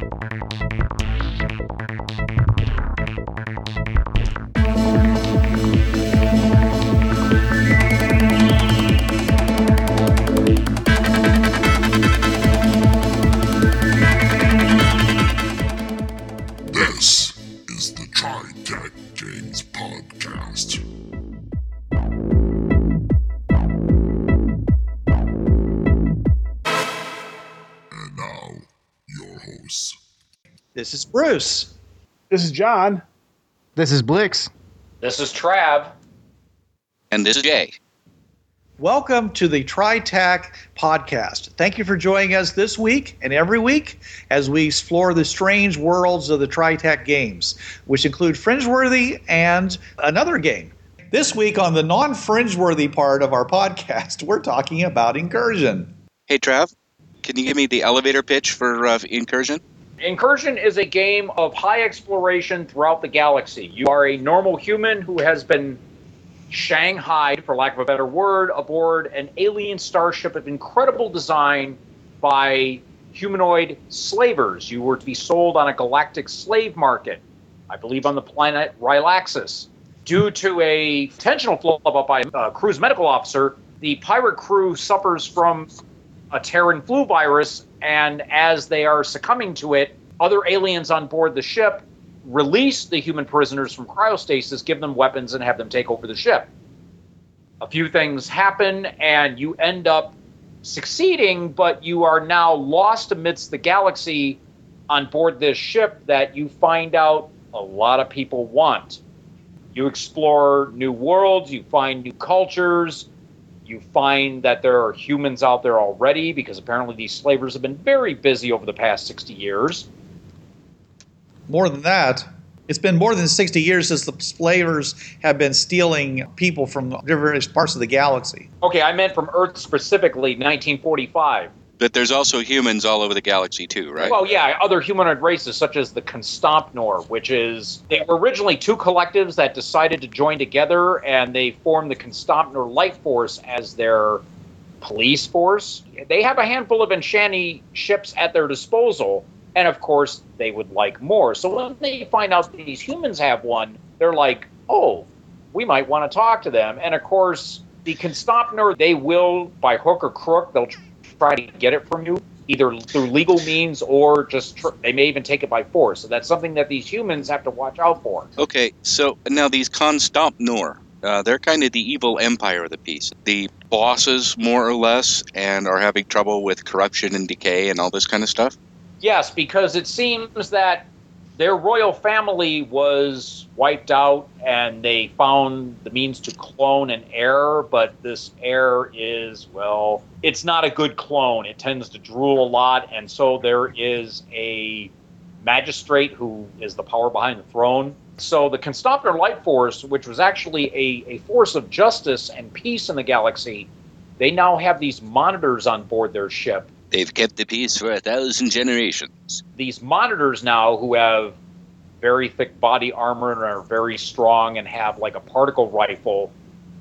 Bye. Bruce. This is John. This is Blix. This is Trav. And this is Jay. Welcome to the TriTac podcast. Thank you for joining us this week and every week as we explore the strange worlds of the TriTac games, which include Fringeworthy and another game. This week on the non Fringeworthy part of our podcast, we're talking about Incursion. Hey, Trav, can you give me the elevator pitch for uh, Incursion? Incursion is a game of high exploration throughout the galaxy. You are a normal human who has been shanghaied, for lack of a better word, aboard an alien starship of incredible design by humanoid slavers. You were to be sold on a galactic slave market, I believe on the planet Rylaxis. Due to a intentional flub up by a crew's medical officer, the pirate crew suffers from a Terran flu virus, and as they are succumbing to it, other aliens on board the ship release the human prisoners from cryostasis, give them weapons, and have them take over the ship. A few things happen, and you end up succeeding, but you are now lost amidst the galaxy on board this ship that you find out a lot of people want. You explore new worlds, you find new cultures, you find that there are humans out there already because apparently these slavers have been very busy over the past 60 years. More than that, it's been more than 60 years since the slavers have been stealing people from various parts of the galaxy. Okay, I meant from Earth specifically, 1945. But there's also humans all over the galaxy, too, right? Well, yeah, other humanoid races such as the Constompnor, which is they were originally two collectives that decided to join together, and they formed the Constompnor Life Force as their police force. They have a handful of Enshani ships at their disposal, and of course, they would like more. So when they find out these humans have one, they're like, "Oh, we might want to talk to them." And of course, the Constompnor, they will, by hook or crook, they'll try to get it from you, either through legal means or just tr- they may even take it by force. So that's something that these humans have to watch out for. Okay, so now these Constompnor, uh, they're kind of the evil empire of the piece. The bosses, more or less, and are having trouble with corruption and decay and all this kind of stuff. Yes, because it seems that their royal family was wiped out and they found the means to clone an heir, but this heir is, well, it's not a good clone. It tends to drool a lot, and so there is a magistrate who is the power behind the throne. So the Constompnor Light Force, which was actually a, a force of justice and peace in the galaxy, they now have these monitors on board their ship They've kept the peace for a thousand generations. these monitors now who have very thick body armor and are very strong and have like a particle rifle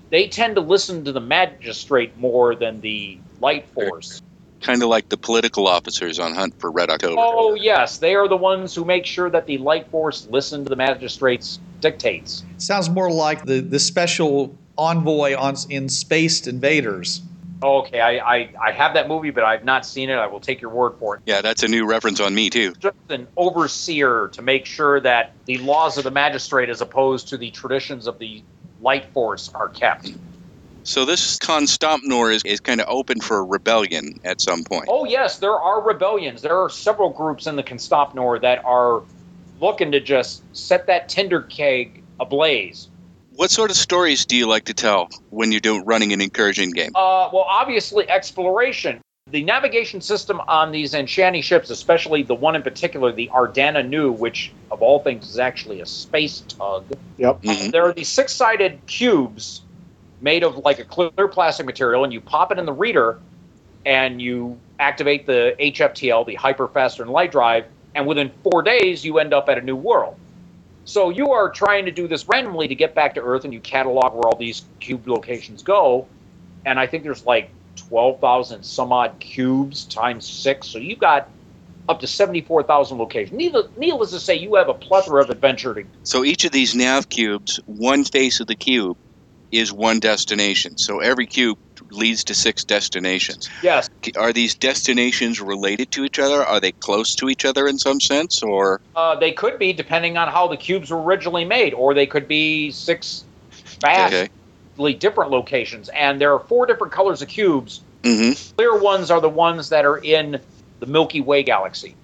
they tend to listen to the magistrate more than the light force Kind of like the political officers on Hunt for Red October. oh yes they are the ones who make sure that the light force listen to the magistrate's dictates Sounds more like the, the special envoy on in Spaced Invaders. Oh, okay I, I i have that movie but i've not seen it i will take your word for it Yeah, that's a new reference on me, too. just an overseer to make sure that the laws of the magistrate as opposed to the traditions of the light force are kept So this Constompnor is, is kind of open for rebellion at some point. Oh yes, there are rebellions. There are several groups in the Constompnor that are looking to just set that tinder keg ablaze. What sort of stories do you like to tell when you're doing running an incursion game? Uh, well, obviously exploration. The navigation system on these Enshani ships, especially the one in particular, the Ardana Nu, which of all things is actually a space tug. Yep. Mhm. There are these six-sided cubes made of like a clear plastic material, and you pop it in the reader, and you activate the HFTL, the Hyper Faster and Light Drive, and within four days you end up at a new world. So you are trying to do this randomly to get back to Earth, and you catalog where all these cube locations go, and I think there's like twelve thousand some odd cubes times six, so you've got up to 74,000 locations. Needless, needless to say, you have a plethora of adventure to So each of these nav cubes, one face of the cube is one destination. So every cube leads to six destinations. Yes, Are these destinations related to each other? Are they close to each other in some sense, or uh, they could be depending on how the cubes were originally made, or they could be six vastly okay? different locations. And there are four different colors of cubes. hmm Clear ones are the ones that are in the Milky Way galaxy.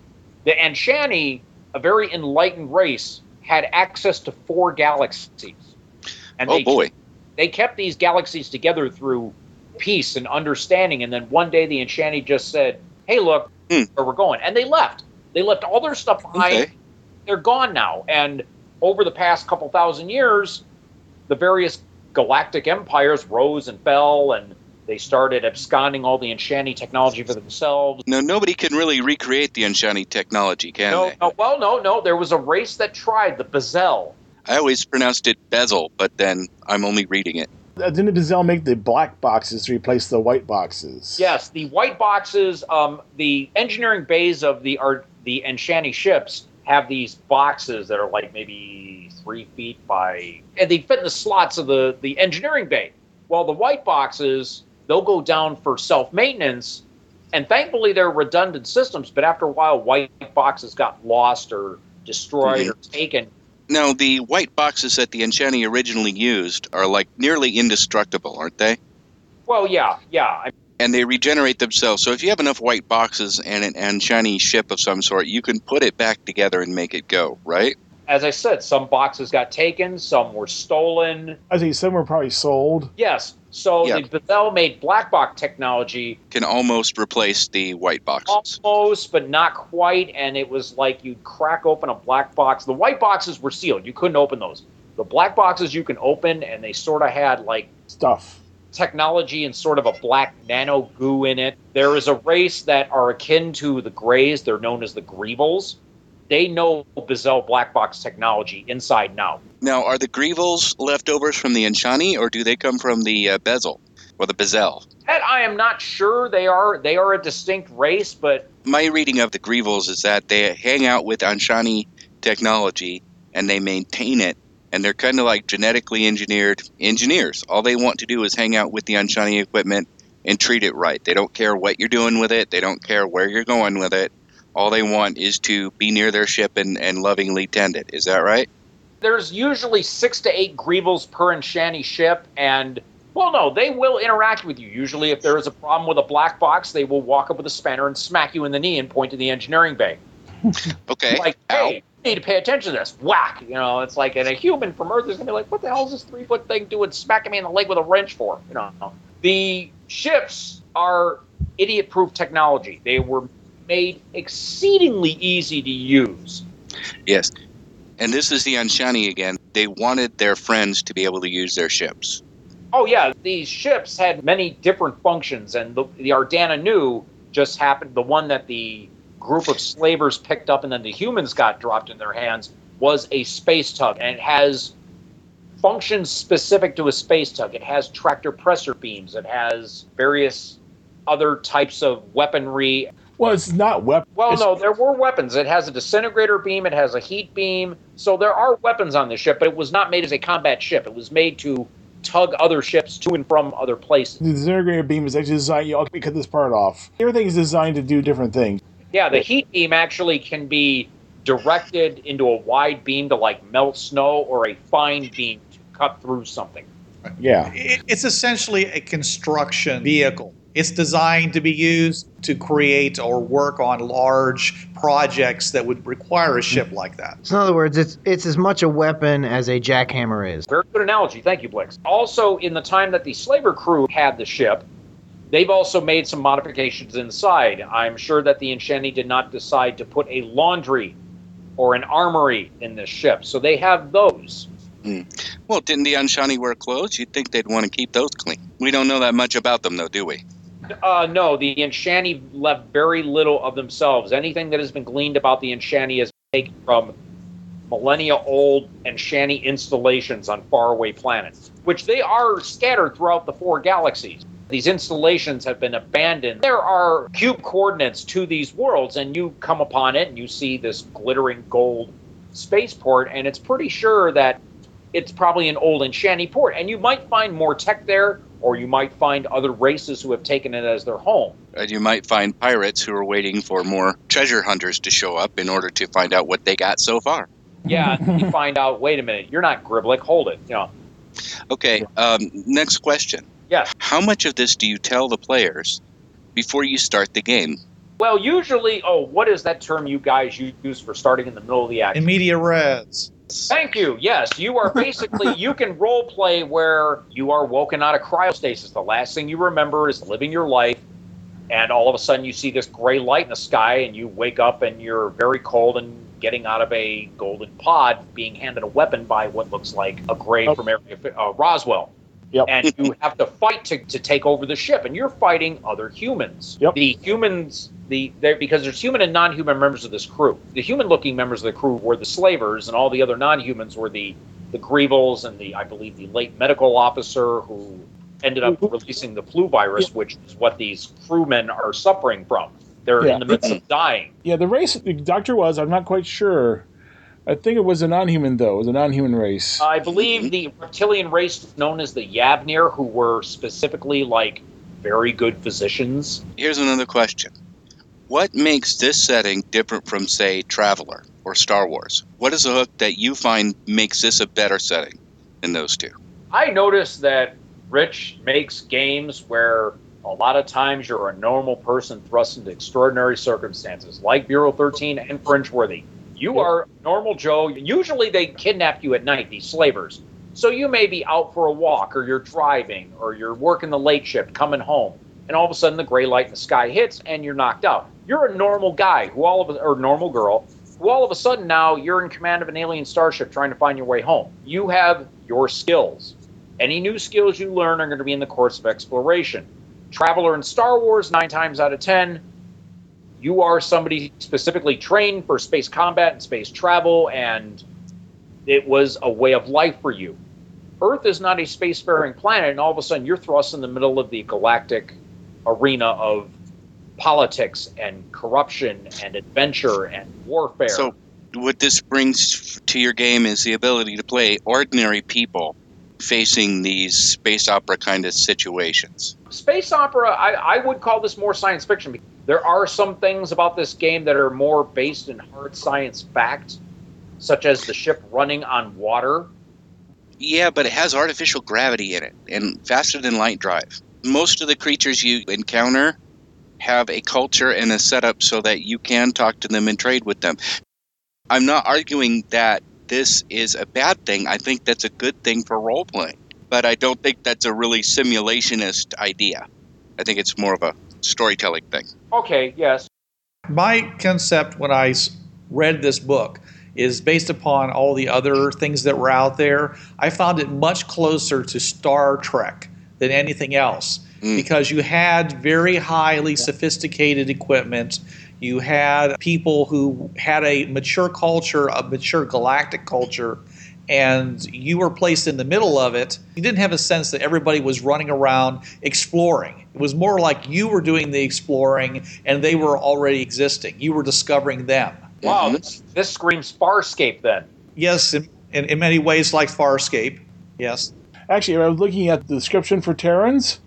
The Anshani, a very enlightened race, had access to four galaxies. And Oh they, boy! they kept these galaxies together through peace and understanding. And then one day the Anshani just said, Hey, look, Hmm. where we're going. And they left. They left all their stuff behind. Okay. They're gone now. And over the past couple thousand years, the various galactic empires rose and fell, and they started absconding all the Anshani technology for themselves. Now nobody can really recreate the Anshani technology, can No, they? no, well, no, no. There was a race that tried the Bezel. I always pronounced it bezel, but then I'm only reading it. Uh, Didn't Bazell make the black boxes to replace the white boxes? Yes, the white boxes, um, the engineering bays of the are the Enshani ships have these boxes that are like maybe three feet by, and they fit in the slots of the the engineering bay. While the white boxes, they'll go down for self maintenance, and thankfully they're redundant systems. But after a while, white boxes got lost or destroyed or taken. Now the white boxes that the Anshani originally used are like nearly indestructible, aren't they? Well, yeah, yeah. I- and they regenerate themselves. So if you have enough white boxes and an and ship of some sort, you can put it back together and make it go, right? As I said, some boxes got taken, some were stolen. I think some were probably sold. Yes. So Yeah. the Bezel made black box technology Can almost replace the white boxes. almost, but not quite. And it was like you'd crack open a black box. The white boxes were sealed. You couldn't open those. The black boxes you can open, and they sort of had like Stuff. technology and sort of a black nano goo in it. There is a race that are akin to the Greys. They're known as the Greevils. They know Bazel black box technology inside and out. Now, are the Greevils leftovers from the Enshani, or do they come from the uh, Bezel or the Bezel? That I am not sure. They are they are a distinct race, but My reading of the Greevils is that they hang out with Anshani technology and they maintain it, and they're kind of like genetically engineered engineers. All they want to do is hang out with the Anshani equipment and treat it right. They don't care what you're doing with it. They don't care where you're going with it. All they want is to be near their ship and, and lovingly tend it. Is that right? there's usually six to eight Greevils per Enshani ship, and well, no, they will interact with you. Usually, if there is a problem with a black box, they will walk up with a spanner and smack you in the knee and point to the engineering bay. Okay. Like, Ow. hey, you need to pay attention to this. Whack! You know, it's like, and a human from Earth is gonna be like, what the hell is this three foot thing doing smacking me in the leg with a wrench for? You know, the ships are idiot proof technology. They were made exceedingly easy to use. Yes. And this is the Anshani again. They wanted their friends to be able to use their ships. Oh yeah, these ships had many different functions, and the, the Ardana Nu just happened. The one that the group of slavers picked up, and then the humans got dropped in their hands, was a space tug, and it has functions specific to a space tug. It has tractor pressure beams. It has various other types of weaponry. Well, it's not weapon. Well, it's- no, there were weapons. It has a disintegrator beam. It has a heat beam. So there are weapons on this ship, but it was not made as a combat ship. It was made to tug other ships to and from other places. The disintegrator beam is actually designed. You know, let cut this part off. Everything is designed to do different things. Yeah, the heat beam actually can be directed into a wide beam to like melt snow or a fine beam to cut through something. Yeah. It, it's essentially a construction vehicle. It's designed to be used to create or work on large projects that would require a ship like that. So in other words, it's it's as much a weapon as a jackhammer is. Very good analogy. Thank you, Blix. Also, in the time that the slaver crew had the ship, they've also made some modifications inside. I'm sure that the Enshani did not decide to put a laundry or an armory in this ship, so they have those. Hmm. Well, didn't the Anshani wear clothes? You'd think they'd want to keep those clean. We don't know that much about them, though, do we? Uh, no, the Enshani left very little of themselves. Anything that has been gleaned about the Enshani is taken from millennia old Enshani installations on faraway planets, which they are scattered throughout the four galaxies. these installations have been abandoned. There are cube coordinates to these worlds, and you come upon it and you see this glittering gold spaceport, and it's pretty sure that it's probably an old Enshani port. And you might find more tech there, or you might find other races who have taken it as their home. And you might find pirates who are waiting for more treasure hunters to show up in order to find out what they got so far. Yeah, you find out, wait a minute, you're not Griblick, hold it. You know. Okay, um, next question. Yes. How much of this do you tell the players before you start the game? Well, usually, oh, what is that term you guys use for starting in the middle of the action? In media res. Thank you. Yes, you are basically you can role play where you are woken out of cryostasis. The last thing you remember is living your life, and all of a sudden you see this gray light in the sky, and you wake up and you're very cold and getting out of a golden pod, being handed a weapon by what looks like a gray from area uh, Roswell. Yep. And you have to fight to, to take over the ship, and you're fighting other humans. Yep. The humans, the there because there's human and non-human members of this crew. The human-looking members of the crew were the slavers, and all the other non-humans were the the Grievals and the I believe the late medical officer who ended up mm-hmm. releasing the flu virus, which is what these crewmen are suffering from. They're Yeah. in the midst of dying. Yeah, the race the doctor was. I'm not quite sure. I think it was a non-human though. It was a non-human race. I believe the reptilian race known as the Yavnir, who were specifically like very good physicians. Here's another question. What makes this setting different from, say, Traveler or Star Wars? What is the hook that you find makes this a better setting than those two? I noticed that Rich makes games where a lot of times you're a normal person thrust into extraordinary circumstances, like Bureau 13 and Fringeworthy. You are normal Joe. Usually they kidnap you at night, these slavers. So you may be out for a walk, or you're driving, or you're working the late shift, coming home, and all of a sudden the gray light in the sky hits and you're knocked out. You're a normal guy who all of a, or normal girl who all of a sudden now you're in command of an alien starship trying to find your way home. You have your skills. Any new skills you learn are going to be in the course of exploration. Traveler in Star Wars, nine times out of ten, you are somebody specifically trained for space combat and space travel, and it was a way of life for you. Earth is not a spacefaring planet, and all of a sudden you're thrust in the middle of the galactic arena of politics and corruption and adventure and warfare. So, what this brings to your game is the ability to play ordinary people facing these space opera kind of situations. space opera, I, I would call this more science fiction. There are some things about this game that are more based in hard science fact, such as the ship running on water. Yeah, but it has artificial gravity in it and faster than light drive. Most of the creatures you encounter have a culture and a setup so that you can talk to them and trade with them. I'm not arguing that this is a bad thing. I think that's a good thing for role playing. But I don't think that's a really simulationist idea. I think it's more of a storytelling thing. Okay, yes. My concept when I read this book is based upon all the other things that were out there. I found it much closer to Star Trek than anything else Mm. because you had very highly sophisticated equipment. You had people who had a mature culture, a mature galactic culture, and you were placed in the middle of it. You didn't have a sense that everybody was running around exploring. It was more like you were doing the exploring and they were already existing. You were discovering them. Wow, Mhm. this, this screams Farscape then. Yes, in, in, in many ways, like Farscape. Yes. Actually, I was looking at the description for Terrans.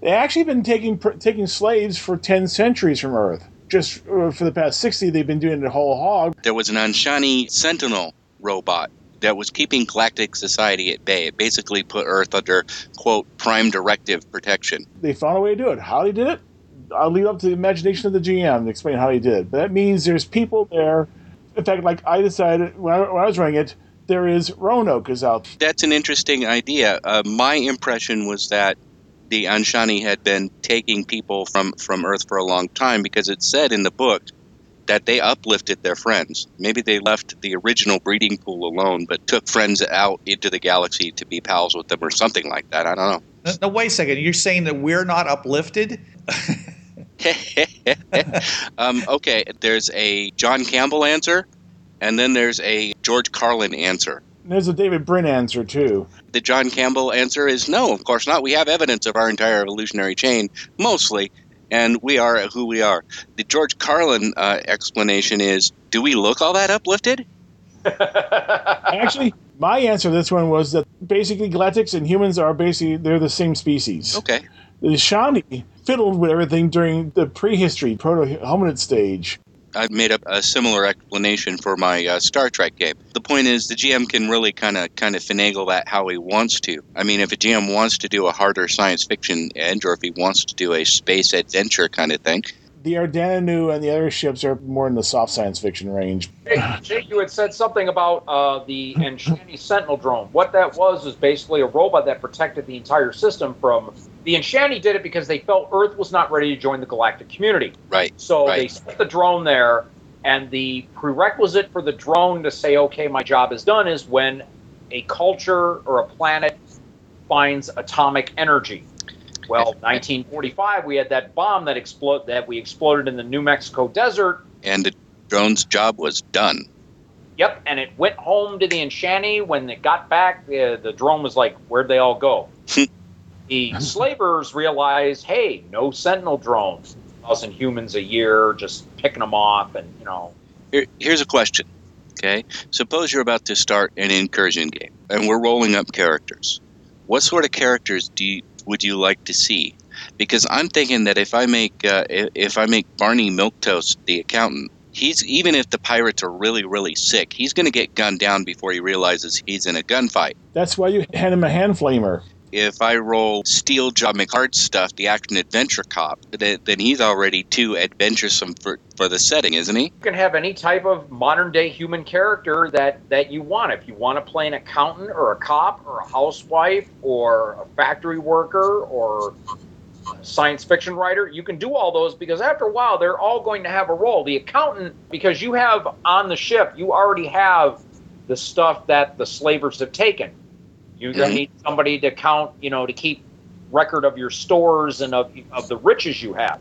They actually been taking taking slaves for ten centuries from Earth. Just uh, for the past sixty, they've been doing it whole hog. There was an Anshani Sentinel robot that was keeping galactic society at bay. It basically put Earth under, quote, prime directive protection. They found a way to do it. How they did it, I'll leave up to the imagination of the GM to explain how he did it. But that means there's people there. In fact, like I decided when I, when I was running it, there is Roanoke is out. That's an interesting idea. Uh, my impression was that the Anshani had been taking people from, from Earth for a long time because it said in the book that they uplifted their friends. Maybe they left the original breeding pool alone, but took friends out into the galaxy to be pals with them or something like that. I don't know. no, wait a second. You're saying that we're not uplifted? um, okay, there's a John Campbell answer, and then there's a George Carlin answer. There's a David Brin answer too. The John Campbell answer is no, of course not. We have evidence of our entire evolutionary chain, mostly, and we are who we are. The George Carlin uh, explanation is do we look all that uplifted? Actually, my answer to this one was that basically galactics and humans are basically they're the same species. Okay. The Shawnee fiddled with everything during the prehistory proto-hominid stage. I made up a similar explanation for my uh, Star Trek game. The point is, the GM can really kind of kind of finagle that how he wants to. I mean, if a GM wants to do a harder science fiction edge, or if he wants to do a space adventure kind of thing, The Ardanu and the other ships are more in the soft science fiction range. Jake, Jake, you had said something about uh, the Enshani Sentinel drone. What that was was basically a robot that protected the entire system from. The Enshani did it because they felt Earth was not ready to join the galactic community. right? So they Right. set the drone there, and the prerequisite for the drone to say, okay, my job is done, is when a culture or a planet finds atomic energy. Well, 1945, we had that bomb that explode that we exploded in the New Mexico desert. And the drone's job was done. Yep, and it went home to the Enshani. When it got back, uh, the drone was like, "Where'd they all go?" the slavers realized, "Hey, no Sentinel drones, thousand humans a year, just picking them off, and you know." Here, here's a question. Okay, suppose you're about to start an incursion game, and we're rolling up characters. What sort of characters do you, would you like to see? Because I'm thinking that if I make uh, if I make Barney Milktoast the accountant, he's even if the pirates are really really sick, he's going to get gunned down before he realizes he's in a gunfight. That's why you hand him a hand flamer. If I roll Steel John McHard stuff, the action adventure cop, then, then he's already too adventuresome for, for the setting, isn't he? You can have any type of modern day human character that that you want. If you want to play an accountant or a cop or a housewife or a factory worker or science fiction writer, you can do all those because after a while they're all going to have a role. The accountant, because you have on the ship, you already have the stuff that the slavers have taken. You're going to need somebody to count, you know, to keep record of your stores and of of the riches you have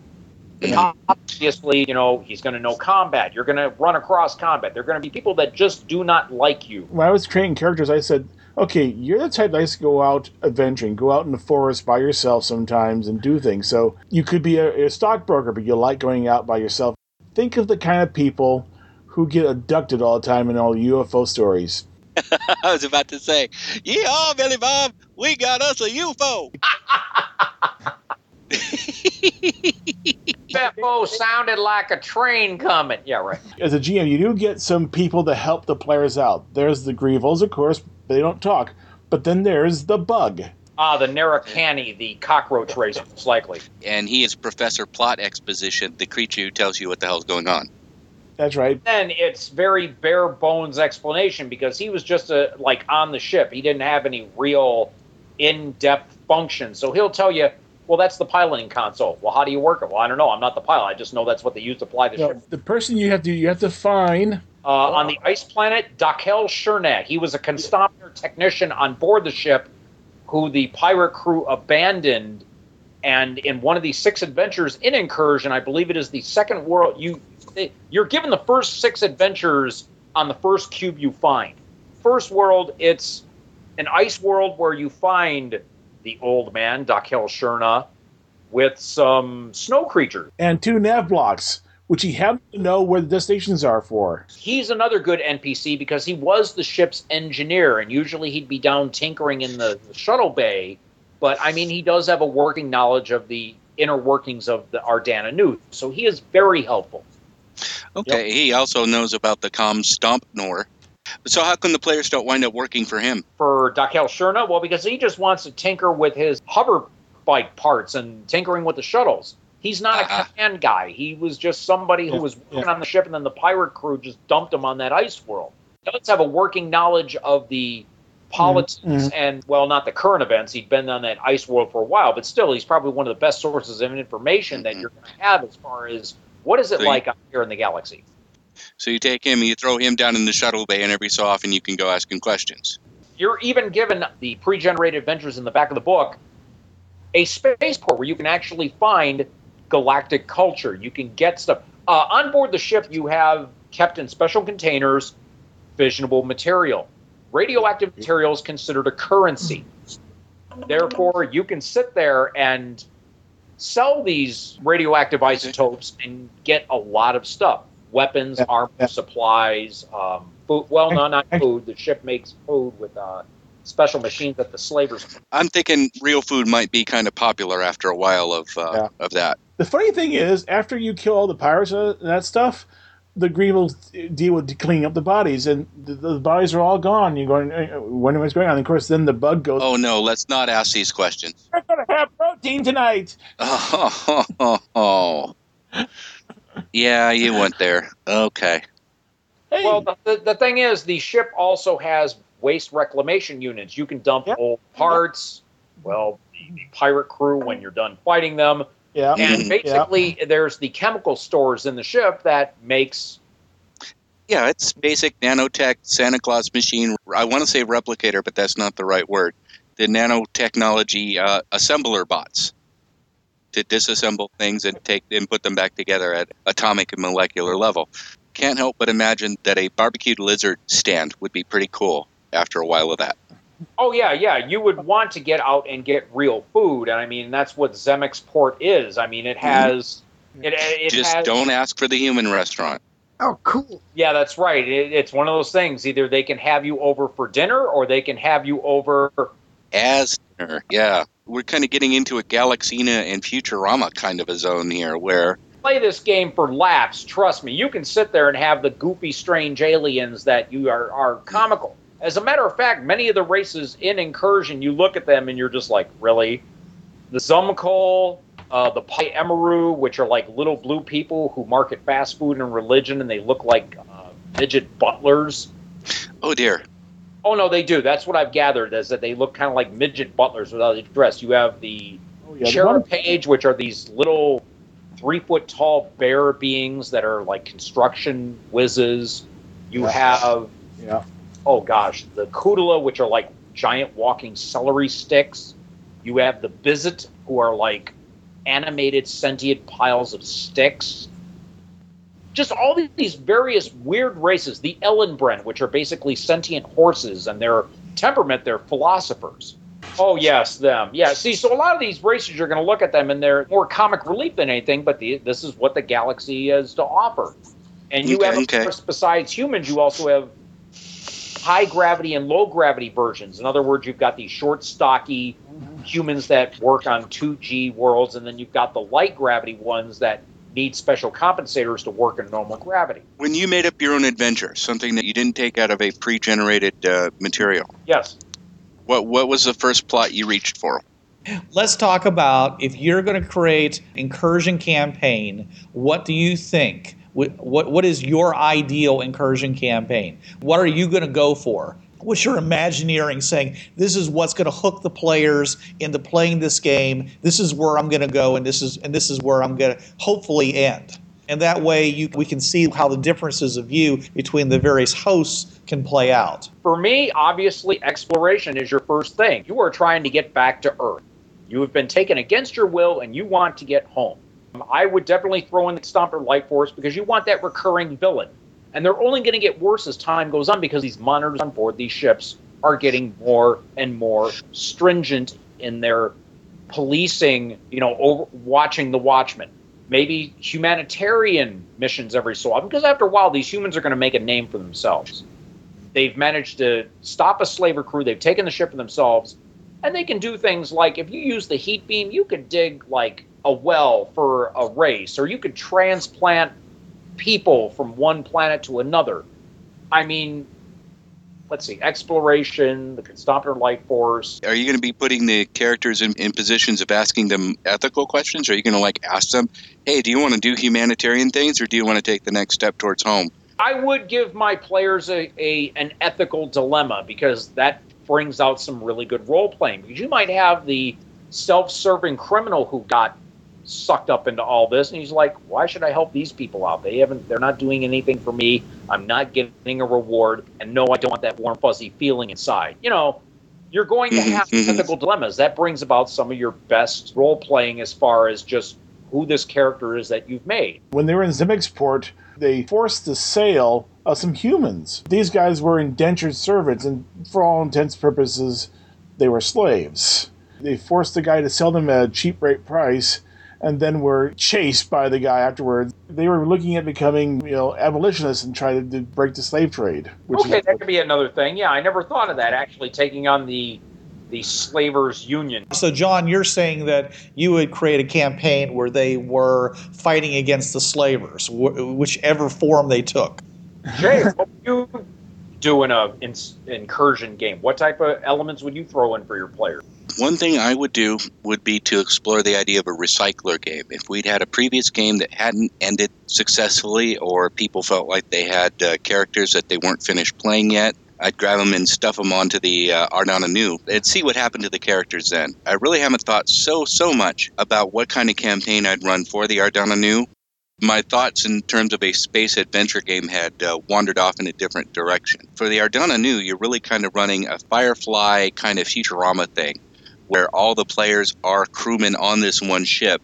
obviously, you know, he's going to know combat. You're going to run across combat. There are going to be people that just do not like you. When I was creating characters, I said, okay, you're the type that likes to go out adventuring, go out in the forest by yourself sometimes and do things. So you could be a, a stockbroker, but you like going out by yourself. Think of the kind of people who get abducted all the time in all UFO stories. I was about to say, yeehaw, Billy Bob, we got us a UFO. Beppo sounded like a train coming. Yeah, right. As a GM, you do get some people to help the players out. There's the Grievals, of course, they don't talk. But then there's the Bug. Ah, the Narracani, the cockroach race, most likely. and he is Professor Plot Exposition, the creature who tells you what the hell's going on. That's right. Then it's very bare bones explanation because he was just a like on the ship. He didn't have any real in depth function. So he'll tell you, well, that's the piloting console. Well, how do you work it? Well, I don't know. I'm not the pilot. I just know that's what they use to fly the No, ship. the person you have to you have to find Uh, on the ice planet, Dakel Shernat. He was a constometer technician on board the ship who the pirate crew abandoned. And in one of these six adventures in Incursion, I believe it is the second world, you you're given the first six adventures on the first cube you find. First world, it's an ice world where you find the old man, Dakel Sherna, with some snow creatures. and two nav blocks, which he happened to know where the destinations are for. he's another good NPC because he was the ship's engineer, and usually he'd be down tinkering in the, the shuttle bay. But I mean, he does have a working knowledge of the inner workings of the Ardana Nu, so he is very helpful. Okay, he also knows about the Constompnor. So how come the players don't wind up working for him? For Dakel Sherna, well, because he just wants to tinker with his hover bike parts and tinkering with the shuttles. He's not a Ah. command guy. He was just somebody who was working yeah. on the ship, and then the pirate crew just dumped him on that ice world. He does have a working knowledge of the politics Mhm. and, well, not the current events. He'd been on that ice world for a while, but still, he's probably one of the best sources of information that Mhm. you're going to have as far as what is it So you- like out here in the galaxy. So you take him, and you throw him down in the shuttle bay, and every so often you can go ask him questions. you're even given the pre-generated adventures in the back of the book a spaceport where you can actually find galactic culture you can get stuff uh, on board the ship you have kept in special containers fissionable material radioactive material is considered a currency. Therefore, you can sit there and sell these radioactive isotopes and get a lot of stuff weapons, Yeah, armor, yeah. supplies, um, food. Well, no, not food. The ship makes food with uh, special machines that the slavers. I'm thinking real food might be kind of popular after a while of uh, Yeah. of that. The funny thing is, after you kill all the pirates and that stuff, the Grievals deal with cleaning up the bodies, and the, the bodies are all gone. You're going, uh, wondering what's going on. And of course, then the bug goes, Oh no, let's not ask these questions. "We're going to have protein tonight." Oh, yeah, you went there. Okay. Hey, Well, the, the, the thing is, the ship also has waste reclamation units. You can dump Yep. old parts. Well, the, the pirate crew when you're done fighting them, yeah, and Mhm. basically there's the chemical stores in the ship that makes. Yeah, it's basic nanotech Santa Claus machine. I want to say replicator, but that's not the right word. The nanotechnology uh, assembler bots to disassemble things and take and put them back together at atomic and molecular level. Can't help but imagine that a barbecued lizard stand would be pretty cool after a while of that. Oh yeah, yeah. You would want to get out and get real food, and I mean that's what Zemix Port is. I mean it mm-hmm. has. It, it Just has, don't ask for the human restaurant. Oh, cool. Yeah, that's right. It, it's one of those things. Either they can have you over for dinner, or they can have you over As dinner, yeah. We're kind of getting into a Galaxina and Futurama kind of a zone here where play this game for laughs. Trust me, you can sit there and have the goofy, strange aliens that you are, are comical. As a matter of fact, many of the races in Incursion, you look at them and you're just like, really? The Zumkol, uh, the Pai Emaru, which are like little blue people who market fast food and religion, and they look like uh, midget butlers. oh dear. Oh no, they do. That's what I've gathered is that they look kind of like midget butlers without a dress. You have the Oh, yeah, the Page, which are these little three foot tall bear beings that are like construction whizzes. You Yeah. have, yeah, oh gosh, the Kudala, which are like giant walking celery sticks. You have the Bizet, who are like animated sentient piles of sticks. Just all these various weird races. The Ellenbren, which are basically sentient horses, and their temperament, they're philosophers. Oh yes, them. Yeah. See, so a lot of these races, you're going to look at them, and they're more comic relief than anything. But the, this is what the galaxy has to offer. And you Okay, have, of okay. course, besides humans, you also have high gravity and low gravity versions. In other words, you've got these short, stocky humans that work on 2G worlds, and then you've got the light gravity ones that need special compensators to work in normal gravity. When you made up your own adventure, something that you didn't take out of a pre-generated uh, material, Yes. what what was the first plot you reached for? Let's talk about if you're going to create incursion campaign. What do you think? What what, is your ideal incursion campaign? What are you going to go for? What's your imagineering saying? This is what's going to hook the players into playing this game. This is where I'm going to go, and this is and this is where I'm going to hopefully end. And that way, you we can see how the differences of view between the various hosts can play out. For me, obviously, exploration is your first thing. You are trying to get back to Earth. You have been taken against your will and you want to get home. I would definitely throw in the Stomper Light Force because you want that recurring villain. And they're only going to get worse as time goes on because these monitors on board these ships are getting more and more stringent in their policing, you know, over, watching the Watchmen. Maybe humanitarian missions every so often because after a while, these humans are going to make a name for themselves. They've managed to stop a slaver crew. They've taken the ship for themselves, and they can do things like if you use the heat beam, you could dig like a well for a race, or you could transplant people from one planet to another. I mean, let's see, exploration, the Constompnor Light Force. Are you going to be putting the characters in, in positions of asking them ethical questions? Are you going to like ask them, "Hey, do you want to do humanitarian things, or do you want to take the next step towards home?" I would give my players a, a an ethical dilemma because that brings out some really good role playing. Because you might have the self-serving criminal who got sucked up into all this, and he's like, "Why should I help these people out? They haven't. They're not doing anything for me. I'm not getting a reward, and no, I don't want that warm fuzzy feeling inside." You know. You're going to have mhm. ethical dilemmas. That brings about some of your best role playing as far as just who this character is that you've made. when they were in Zemixport, they forced the sale of some humans. These guys were indentured servants, and for all intents and purposes, they were slaves. They forced the guy to sell them at a cheap rate price, and then were chased by the guy afterwards. They were looking at becoming, you know, abolitionists and trying to break the slave trade. Which okay, is, that could be another thing. Yeah, I never thought of that. Actually, taking on the the slavers union. So, John, you're saying that you would create a campaign where they were fighting against the slavers, wh- whichever form they took. Jay, what would you do in a in, incursion game? What type of elements would you throw in for your players? One thing I would do would be to explore the idea of a recycler game. If we'd had a previous game that hadn't ended successfully, or people felt like they had uh, characters that they weren't finished playing yet, I'd grab them and stuff them onto the uh, Ardana Nu and see what happened to the characters then. I really haven't thought so, so much about what kind of campaign I'd run for the Ardana Nu. My thoughts in terms of a space adventure game had uh, wandered off in a different direction. For the Ardana Nu, you're really kind of running a Firefly kind of Futurama thing, where all the players are crewmen on this one ship,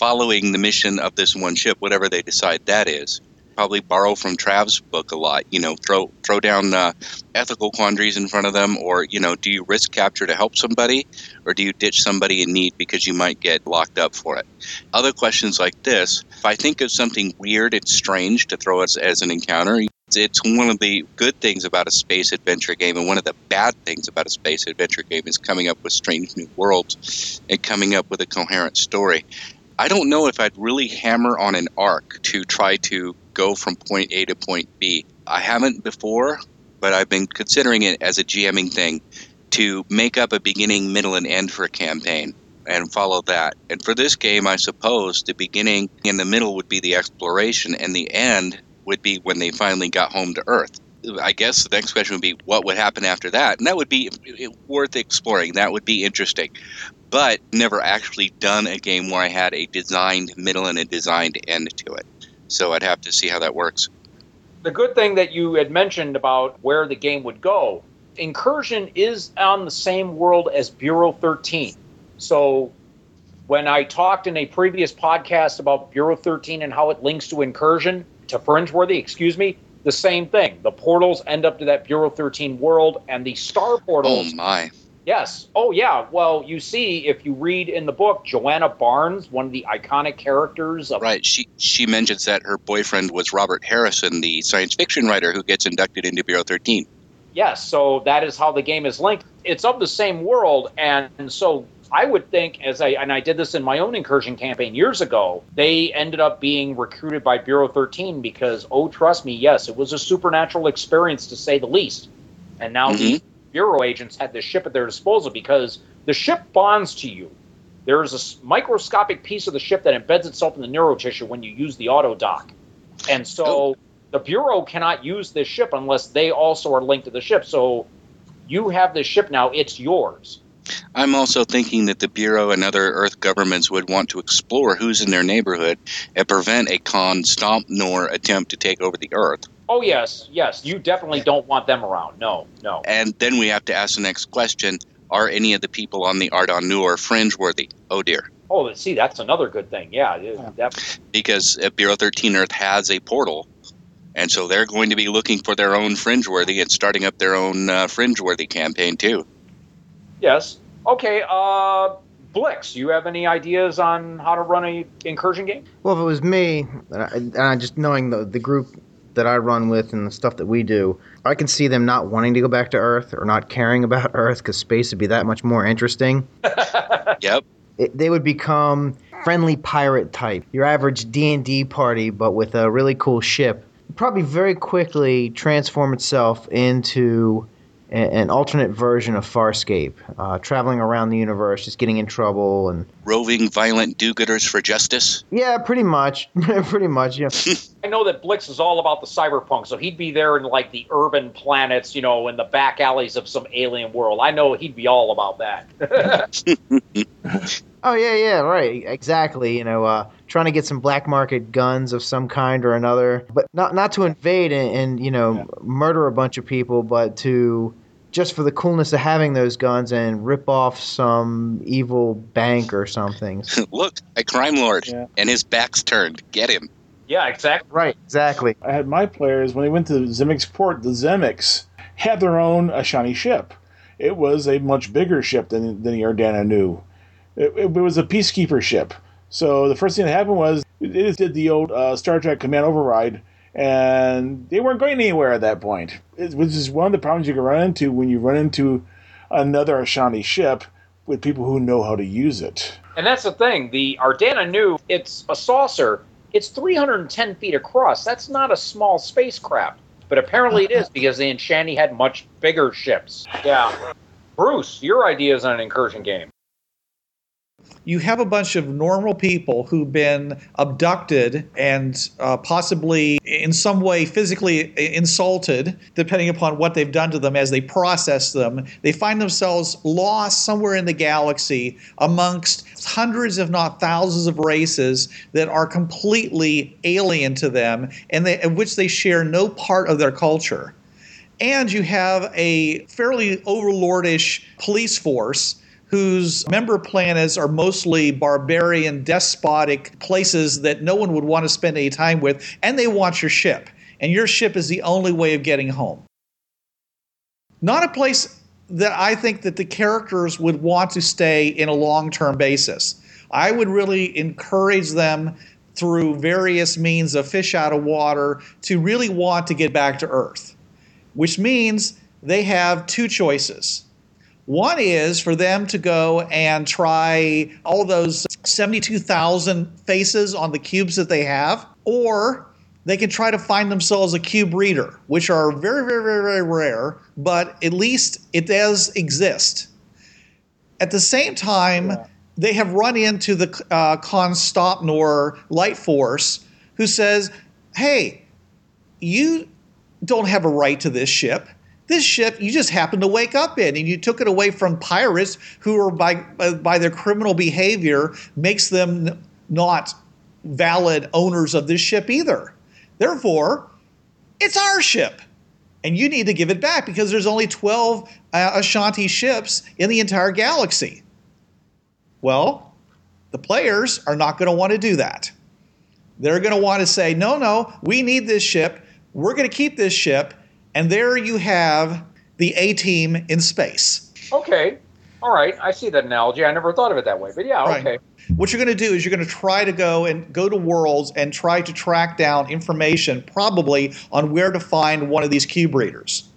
following the mission of this one ship, whatever they decide that is probably borrow from Trav's book a lot. You know, throw throw down uh, ethical quandaries in front of them, or you know, do you risk capture to help somebody, or do you ditch somebody in need because you might get locked up for it? Other questions like this. If I think of something weird and strange to throw as, as an encounter. It's one of the good things about a space adventure game, and one of the bad things about a space adventure game is coming up with strange new worlds and coming up with a coherent story. I don't know if I'd really hammer on an arc to try to go from point A to point B. I haven't before, but I've been considering it as a GMing thing to make up a beginning, middle, and end for a campaign and follow that. And for this game, I suppose the beginning and the middle would be the exploration, and the end would be when they finally got home to Earth. I guess the next question would be what would happen after that? And that would be worth exploring. That would be interesting. But never actually done a game where I had a designed middle and a designed end to it. So I'd have to see how that works. The good thing that you had mentioned about where the game would go, Incursion is on the same world as Bureau 13. So when I talked in a previous podcast about Bureau 13 and how it links to Incursion, to Fringeworthy, excuse me, the same thing. The portals end up to that Bureau 13 world, and the star portals. Oh, my. Yes. Oh, yeah. Well, you see, if you read in the book, Joanna Barnes, one of the iconic characters of. Right. She she mentions that her boyfriend was Robert Harrison, the science fiction writer who gets inducted into Bureau 13. Yes. So that is how the game is linked. It's of the same world, and, and so I would think, as I and I did this in my own incursion campaign years ago, they ended up being recruited by Bureau 13 because, oh, trust me, yes, it was a supernatural experience to say the least. And now Mhm. the Bureau agents had the ship at their disposal because the ship bonds to you. There is a microscopic piece of the ship that embeds itself in the neurotissue when you use the auto dock. And so Oh. the Bureau cannot use this ship unless they also are linked to the ship. So you have this ship now, it's yours. I'm also thinking that the Bureau and other Earth governments would want to explore who's in their neighborhood and prevent a Constompnor attempt to take over the Earth. Oh yes, yes. You definitely don't want them around. No, no. And then we have to ask the next question Are any of the people on the Ardana Nu fringe worthy? Oh dear. Oh, see, that's another good thing. Yeah, it- that- Because uh, Bureau 13 Earth has a portal. And so they're going to be looking for their own fringe worthy and starting up their own uh, fringe worthy campaign too. yes. Okay. Uh, Blix, you have any ideas on how to run a incursion game? Well, if it was me, and I, just knowing the the group that I run with and the stuff that we do, I can see them not wanting to go back to Earth or not caring about Earth because space would be that much more interesting. Yep. It, they would become friendly pirate type, your average D and D party, but with a really cool ship. Probably very quickly transform itself into a- an alternate version of Farscape, uh, traveling around the universe, just getting in trouble and Roving violent do gooders for justice. yeah, pretty much, pretty much. Yeah. I know that Blix is all about the cyberpunk, so he'd be there in like the urban planets, you know, in the back alleys of some alien world. I know he'd be all about that. Oh yeah, yeah, right, exactly. You know, uh, trying to get some black market guns of some kind or another, but not not to invade and, and you know Yeah. murder a bunch of people, but to just for the coolness of having those guns and rip off some evil bank or something. Look, a crime lord, Yeah. and his back's turned. Get him. Yeah, exactly. Right, exactly. I had my players when they went to Zemix port. The Zemix had their own Ashani ship. It was a much bigger ship than than the Ardana Nu. It, it, was a peacekeeper ship. So the first thing that happened was it did the old uh, Star Trek command override, and they weren't going anywhere at that point. It, which is one of the problems you can run into when you run into another Ashani ship with people who know how to use it. And that's the thing. The Ardana Nu it's a saucer. It's 310 feet across. That's not a small spacecraft. But apparently it is because the Anshanti had much bigger ships. Yeah. Bruce, your idea is on an incursion game you have a bunch of normal people who've been abducted and uh, possibly in some way physically insulted, depending upon what they've done to them as they process them. They find themselves lost somewhere in the galaxy amongst hundreds, if not thousands, of races that are completely alien to them and they, of which they share no part of their culture. And you have a fairly overlordish police force whose member planets are mostly barbarian, despotic places that no one would want to spend any time with, and they want your ship. And your ship is the only way of getting home. Not a place that I think that the characters would want to stay in a long-term basis. I would really encourage them through various means of fish out of water to really want to get back to Earth, which means they have two choices one is for them to go and try all those 72,000 faces on the cubes that they have, or they can try to find themselves a cube reader, which are very, very, very, very rare, but at least it does exist. At the same time, yeah. they have run into the uh, Constompnor Light Force, who says, hey, you don't have a right to this ship. This ship you just happened to wake up in, and you took it away from pirates who are by by their criminal behavior makes them not valid owners of this ship either. Therefore, it's our ship, and you need to give it back because there's only 12 uh, Anshani ships in the entire galaxy. Well, the players are not going to want to do that. They're going to want to say, no, no, we need this ship. We're going to keep this ship and there you have the A team in space. Okay. All right. I see that analogy. I never thought of it that way. But yeah, right. okay. What you're going to do is you're going to try to go and go to worlds and try to track down information, probably on where to find one of these cube readers.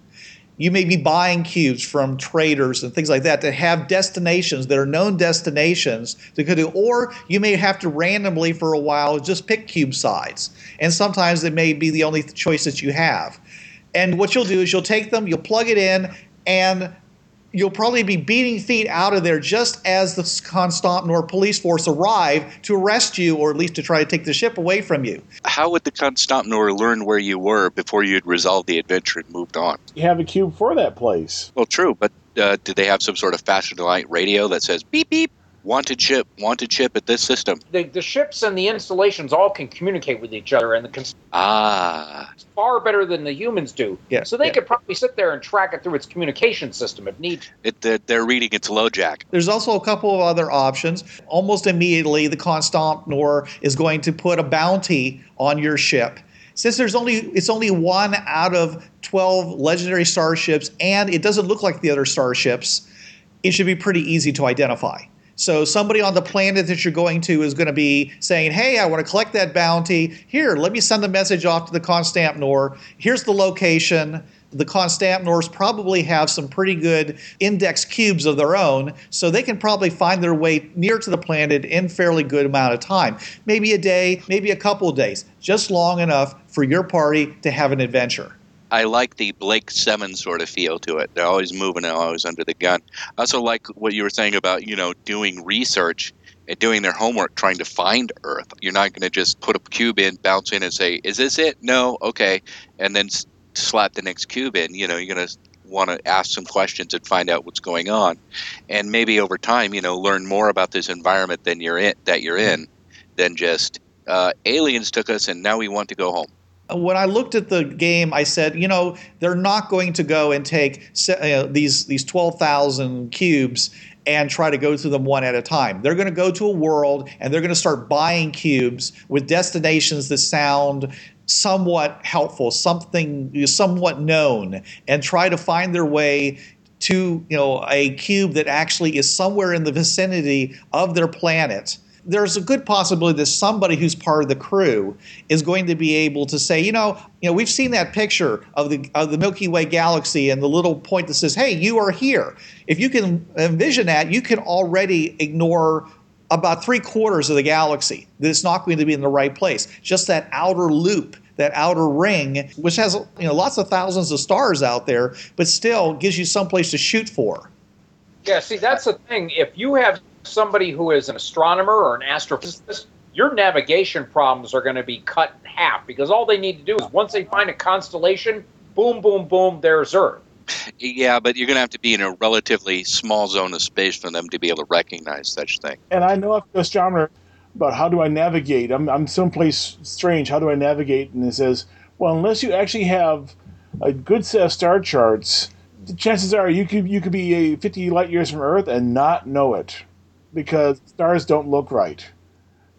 You may be buying cubes from traders and things like that that have destinations that are known destinations to go to, or you may have to randomly for a while just pick cube sides. And sometimes it may be the only choice that you have. And what you'll do is you'll take them, you'll plug it in, and you'll probably be beating feet out of there just as the Constompnor police force arrive to arrest you or at least to try to take the ship away from you. How would the Constompnor learn where you were before you'd resolved the adventure and moved on? You have a cube for that place. Well, true, but uh, do they have some sort of faster than light radio that says beep beep? Wanted ship, wanted ship at this system. The, the ships and the installations all can communicate with each other, and the cons- ah it's far better than the humans do. Yeah, so they yeah. could probably sit there and track it through its communication system if need. It, they're, they're reading its LoJack. There's also a couple of other options. Almost immediately, the Constompnor is going to put a bounty on your ship since there's only it's only one out of 12 legendary starships and it doesn't look like the other starships it should be pretty easy to identify so somebody on the planet that you're going to is going to be saying, "Hey, I want to collect that bounty. Here, let me send the message off to the Constompnor. Here's the location." The Constompnors probably have some pretty good index cubes of their own, so they can probably find their way near to the planet in fairly good amount of time. Maybe a day, maybe a couple of days, just long enough for your party to have an adventure. I like the Blake Seven sort of feel to it. They're always moving and always under the gun. I also like what you were saying about you know doing research and doing their homework, trying to find Earth. You're not going to just put a cube in, bounce in, and say, "Is this it?" No, okay, and then slap the next cube in. You know, you're going to want to ask some questions and find out what's going on, and maybe over time, you know, learn more about this environment than you're in that you're in, than just uh, aliens took us and now we want to go home when I looked at the game, I said, you know, they're not going to go and take uh, these these twelve thousand cubes and try to go through them one at a time. They're going to go to a world and they're going to start buying cubes with destinations that sound somewhat helpful, something somewhat known, and try to find their way to you know a cube that actually is somewhere in the vicinity of their planet there's a good possibility that somebody who's part of the crew is going to be able to say, you know, you know, we've seen that picture of the of the Milky Way galaxy and the little point that says, "Hey, you are here." If you can envision that, you can already ignore about three quarters of the galaxy that it's not going to be in the right place. Just that outer loop that outer ring, which has you know lots of thousands of stars out there, but still gives you some place to shoot for. Yeah, see, that's the thing. If you have somebody who is an astronomer or an astrophysicist, your navigation problems are going to be cut in half because all they need to do is once they find a constellation, boom, boom, boom, there's Earth. Yeah, but you're going to have to be in a relatively small zone of space for them to be able to recognize such thing. And I know a astronomer but how do I navigate. I'm, I'm someplace strange. How do I navigate? And it says, well, unless you actually have a good set of star charts, the chances are you could you could be 50 light years from Earth and not know it because stars don't look right.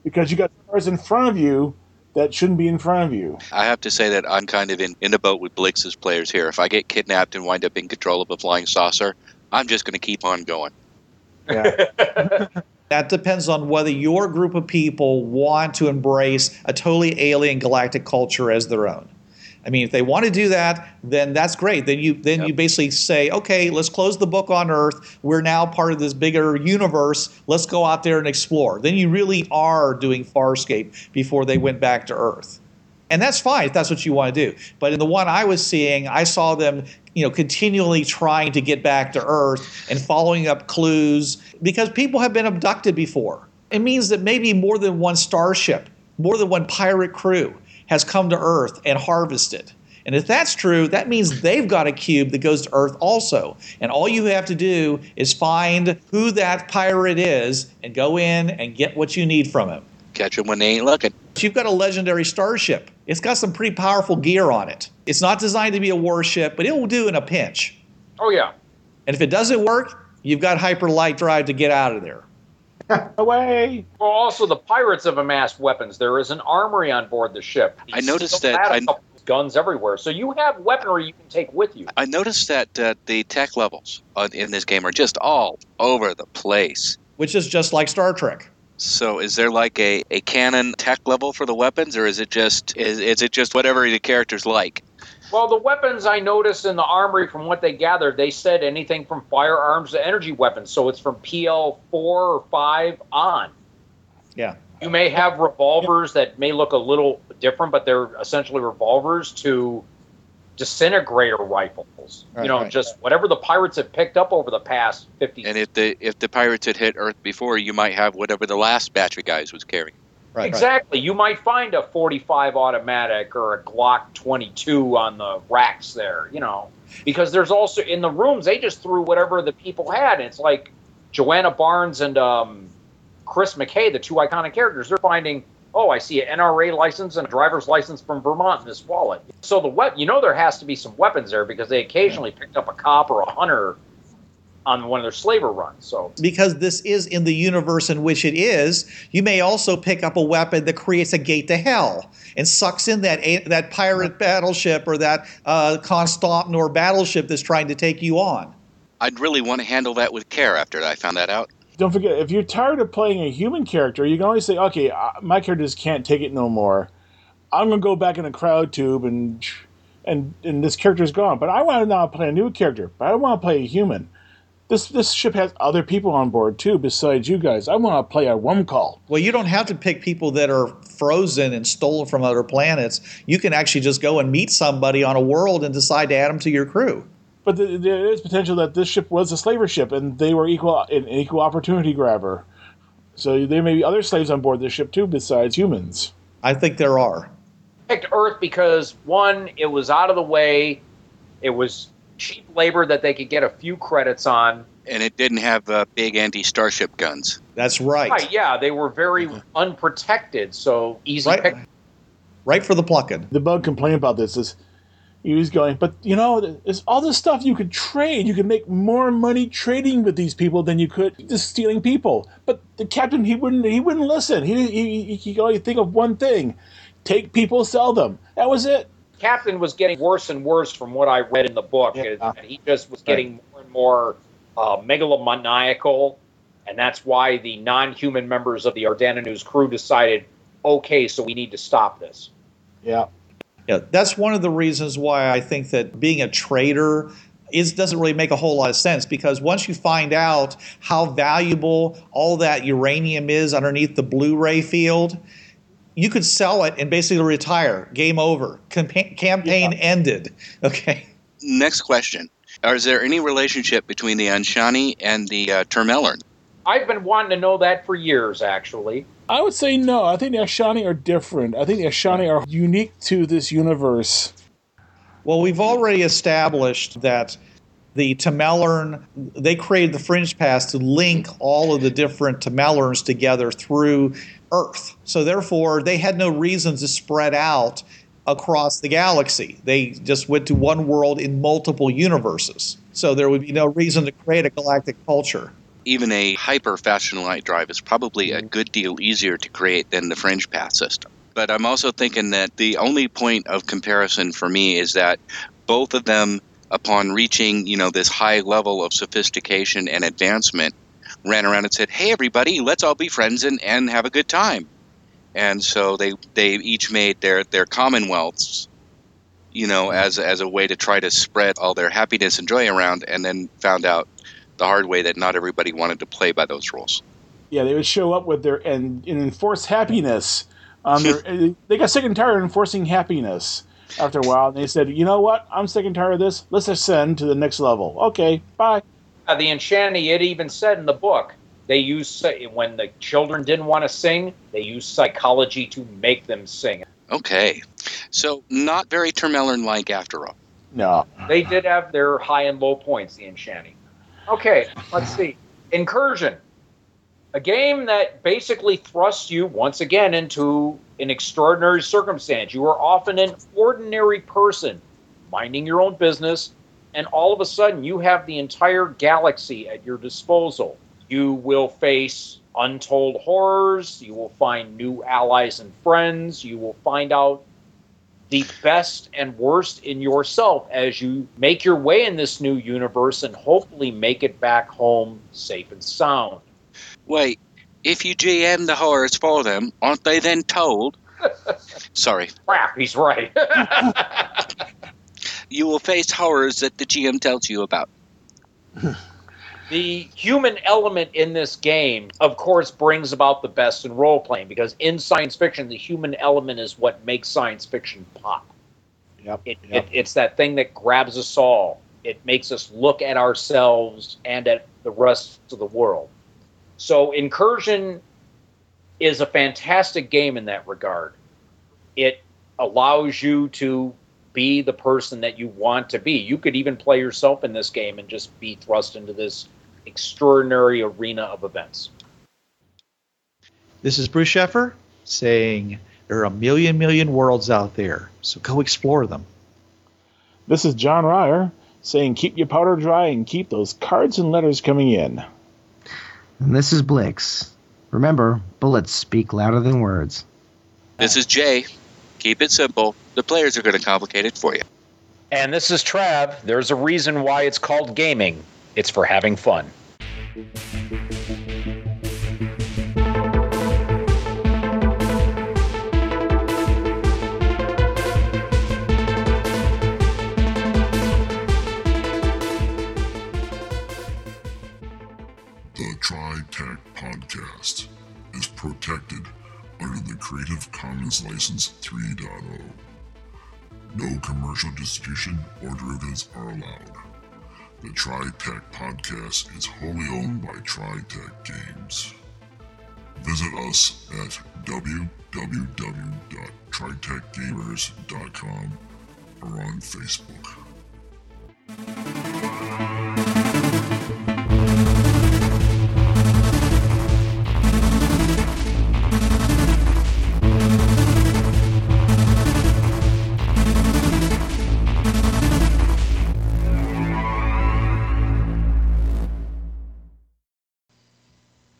Because you got stars in front of you that shouldn't be in front of you. I have to say that I'm kind of in, in the boat with Blix's players here. If I get kidnapped and wind up in control of a flying saucer, I'm just going to keep on going. Yeah. that depends on whether your group of people want to embrace a totally alien galactic culture as their own. I mean, if they want to do that, then that's great. Then you then yep. you basically say, okay, let's close the book on Earth. We're now part of this bigger universe. Let's go out there and explore. Then you really are doing Farscape before they went back to Earth. And that's fine if that's what you want to do. But in the one I was seeing, I saw them, you know, continually trying to get back to Earth and following up clues because people have been abducted before. It means that maybe more than one starship, more than one pirate crew has come to Earth and harvested. And if that's true, that means they've got a cube that goes to Earth also. And all you have to do is find who that pirate is and go in and get what you need from him. Catch him when they ain't looking. You've got a legendary starship. It's got some pretty powerful gear on it. It's not designed to be a warship, but it will do in a pinch. Oh, yeah. And if it doesn't work, you've got hyper light drive to get out of there. Away. Well, also the pirates have amassed weapons. There is an armory on board the ship. I noticed that. I, guns everywhere, so you have weaponry you can take with you. I noticed that uh, the tech levels in this game are just all over the place, which is just like Star Trek. So, is there like a, a canon tech level for the weapons, or is it just is, is it just whatever the characters like? Well, the weapons I noticed in the armory, from what they gathered, they said anything from firearms to energy weapons. So it's from PL four or five on. Yeah. You may have revolvers that may look a little different, but they're essentially revolvers to disintegrator rifles. Right, you know, right. just whatever the pirates have picked up over the past fifty. And if the if the pirates had hit Earth before, you might have whatever the last batch of guys was carrying. Right, exactly. Right. You might find a 45 automatic or a Glock 22 on the racks there, you know, because there's also in the rooms they just threw whatever the people had. It's like Joanna Barnes and um, Chris McKay, the two iconic characters. They're finding, oh, I see an NRA license and a driver's license from Vermont in this wallet. So the we- you know there has to be some weapons there because they occasionally picked up a cop or a hunter on one of their slaver runs. So because this is in the universe in which it is, you may also pick up a weapon that creates a gate to hell and sucks in that that pirate battleship or that uh, Constompnor battleship that's trying to take you on. I'd really want to handle that with care after I found that out. Don't forget, if you're tired of playing a human character, you can always say, "Okay, my character just can't take it no more. I'm gonna go back in a crowd tube and." And, and this character's gone, but I want to now play a new character. But I want to play a human this this ship has other people on board too besides you guys. I want to play a one call. Well, you don't have to pick people that are frozen and stolen from other planets. You can actually just go and meet somebody on a world and decide to add them to your crew. But the, there is potential that this ship was a slaver ship and they were equal an equal opportunity grabber. So there may be other slaves on board this ship too besides humans. I think there are. Picked Earth because one, it was out of the way. It was cheap labor that they could get a few credits on. And it didn't have uh, big anti starship guns. That's right. Right, yeah, they were very mm-hmm. unprotected, so easy right, pick. Right for the plucking. The bug complaint about this is he was going, but you know, there's all this stuff you could trade. You could make more money trading with these people than you could just stealing people. But the captain, he wouldn't, he wouldn't listen. He he he could only think of one thing: take people, sell them. That was it. Captain was getting worse and worse from what I read in the book. Yeah. and He just was getting more and more uh, megalomaniacal, and that's why the non-human members of the Ardana Nu's crew decided, okay, so we need to stop this. Yeah. Yeah, that's one of the reasons why I think that being a trader is doesn't really make a whole lot of sense because once you find out how valuable all that uranium is underneath the Blu-ray field, you could sell it and basically retire. Game over. Campa- campaign ended. Okay. Next question: Is there any relationship between the Anshani and the uh, Termelern? I've been wanting to know that for years, actually. I would say no. I think the Anshani are different. I think the Anshani are unique to this universe. Well, we've already established that the Tamelern, they created the Fringe Path to link all of the different Tamelerns together through Earth. So therefore, they had no reason to spread out across the galaxy. They just went to one world in multiple universes. So there would be no reason to create a galactic culture. Even a hyper faster light drive is probably a good deal easier to create than the Fringe Path system. But I'm also thinking that the only point of comparison for me is that both of them, upon reaching you know this high level of sophistication and advancement, ran around and said, "Hey, everybody, let's all be friends and, and have a good time." And so they they each made their their commonwealths, you know, as as a way to try to spread all their happiness and joy around, and then found out the hard way that not everybody wanted to play by those rules. Yeah, they would show up with their and, and enforce happiness. Their, they got sick and tired of enforcing happiness after a while. And they said, you know what? I'm sick and tired of this. Let's ascend to the next level. Okay, bye. The Enshani, it even said in the book, they used when the children didn't want to sing, they used psychology to make them sing. Okay, so not very Termelern like after all. No. They did have their high and low points, the Enshani. Okay, let's see. Incursion. A game that basically thrusts you once again into an extraordinary circumstance. You are often an ordinary person minding your own business, and all of a sudden you have the entire galaxy at your disposal. You will face untold horrors, you will find new allies and friends, you will find out the best and worst in yourself as you make your way in this new universe and hopefully make it back home safe and sound. Wait, if you GM the horrors for them, aren't they then told? Sorry, Crap, he's right. you will face horrors that the GM tells you about. the human element in this game, of course, brings about the best in role playing because in science fiction, the human element is what makes science fiction pop. Yep. It, yep. it, it's that thing that grabs us all. It makes us look at ourselves and at the rest of the world. So, Incursion is a fantastic game in that regard. It allows you to be the person that you want to be. You could even play yourself in this game and just be thrust into this extraordinary arena of events. This is Bruce Sheffer saying there are a million, million worlds out there, so go explore them. This is John Ryer saying keep your powder dry and keep those cards and letters coming in. And this is Blix. Remember, bullets speak louder than words. This is Jay. Keep it simple. The players are going to complicate it for you. And this is Trav. There's a reason why it's called gaming. It's for having fun. Commons License 3.0. No commercial distribution or derivatives are allowed. The TriTech Podcast is wholly owned by TriTech Games. Visit us at www.tritechgamers.com or on Facebook.